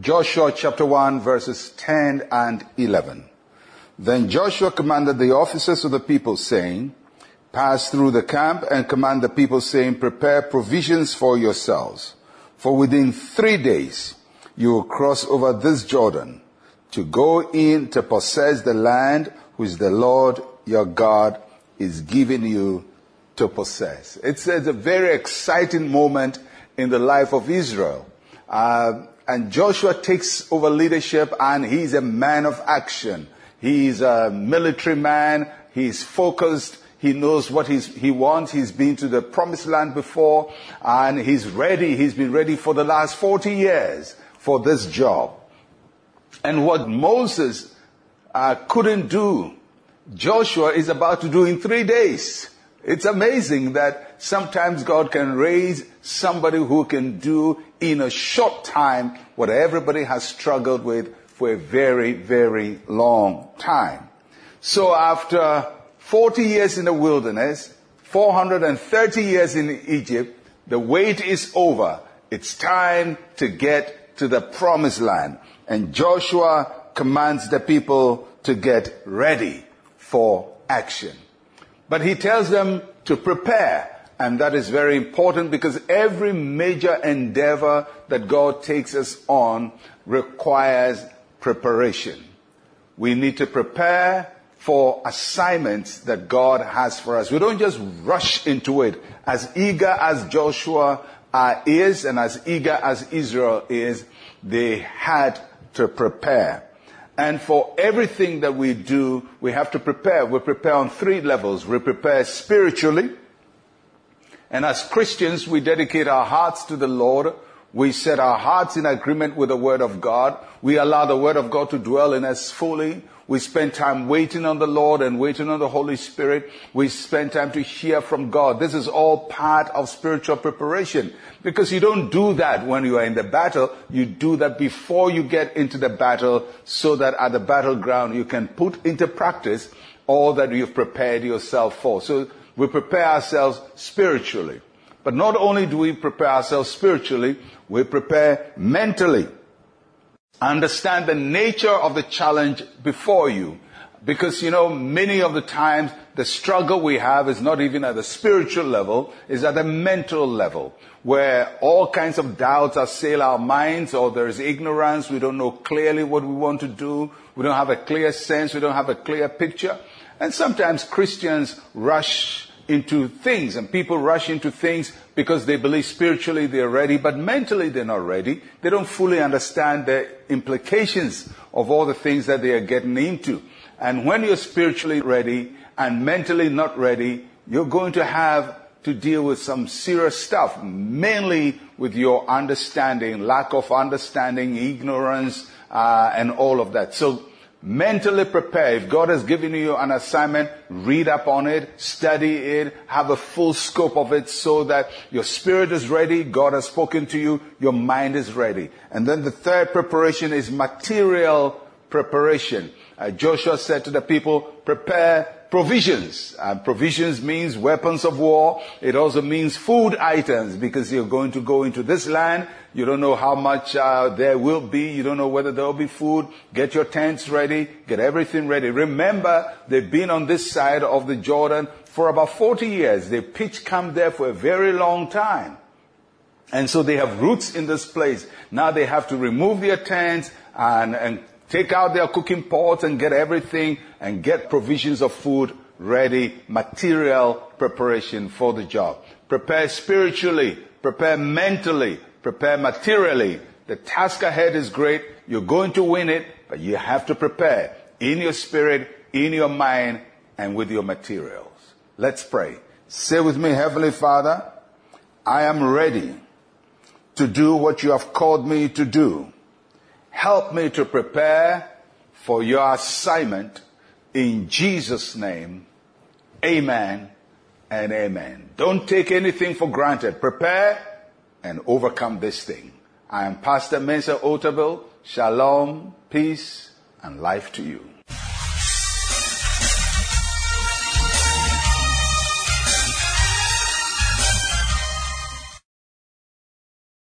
Joshua chapter 1 verses 10 and 11. Then Joshua commanded the officers of the people saying, pass through the camp and command the people saying, prepare provisions for yourselves. For within three days you will cross over this Jordan to go in to possess the land which the Lord your God is giving you to possess. It's, it's a very exciting moment in the life of Israel. Uh, and Joshua takes over leadership and he's a man of action. He's a military man. He's focused. He knows what he wants. He's been to the promised land before and he's ready. He's been ready for the last 40 years for this job. And what Moses uh, couldn't do, Joshua is about to do in three days. It's amazing that sometimes God can raise somebody who can do in a short time what everybody has struggled with for a very, very long time. So after 40 years in the wilderness, 430 years in Egypt, the wait is over. It's time to get to the promised land. And Joshua commands the people to get ready for action. But he tells them to prepare. And that is very important because every major endeavor that God takes us on requires preparation. We need to prepare for assignments that God has for us. We don't just rush into it. As eager as Joshua uh, is and as eager as Israel is, they had to prepare. And for everything that we do, we have to prepare. We prepare on three levels. We prepare spiritually. And as Christians, we dedicate our hearts to the Lord. We set our hearts in agreement with the Word of God. We allow the Word of God to dwell in us fully. We spend time waiting on the Lord and waiting on the Holy Spirit. We spend time to hear from God. This is all part of spiritual preparation because you don't do that when you are in the battle. You do that before you get into the battle so that at the battleground you can put into practice all that you've prepared yourself for. So we prepare ourselves spiritually. But not only do we prepare ourselves spiritually, we prepare mentally. Understand the nature of the challenge before you. Because, you know, many of the times the struggle we have is not even at the spiritual level, is at the mental level, where all kinds of doubts assail our minds, or there's ignorance, we don't know clearly what we want to do, we don't have a clear sense, we don't have a clear picture. And sometimes Christians rush into things and people rush into things because they believe spiritually they're ready, but mentally they're not ready. They don't fully understand the implications of all the things that they are getting into. And when you're spiritually ready and mentally not ready, you're going to have to deal with some serious stuff, mainly with your understanding, lack of understanding, ignorance, uh, and all of that. So Mentally prepare. If God has given you an assignment, read up on it, study it, have a full scope of it so that your spirit is ready, God has spoken to you, your mind is ready. And then the third preparation is material preparation. Uh, Joshua said to the people, prepare provisions. And provisions means weapons of war. It also means food items because you're going to go into this land. You don't know how much uh, there will be. You don't know whether there will be food. Get your tents ready. Get everything ready. Remember, they've been on this side of the Jordan for about 40 years. They pitched camp there for a very long time. And so they have roots in this place. Now they have to remove their tents and, and take out their cooking pots and get everything and get provisions of food ready, material preparation for the job. Prepare spiritually, prepare mentally, prepare materially. The task ahead is great. You're going to win it, but you have to prepare in your spirit, in your mind, and with your materials. Let's pray. Say with me, Heavenly Father, I am ready to do what you have called me to do. Help me to prepare for your assignment in Jesus' name. Amen and amen. Don't take anything for granted. Prepare and overcome this thing. I am Pastor Mensa Otabil. Shalom, peace, and life to you.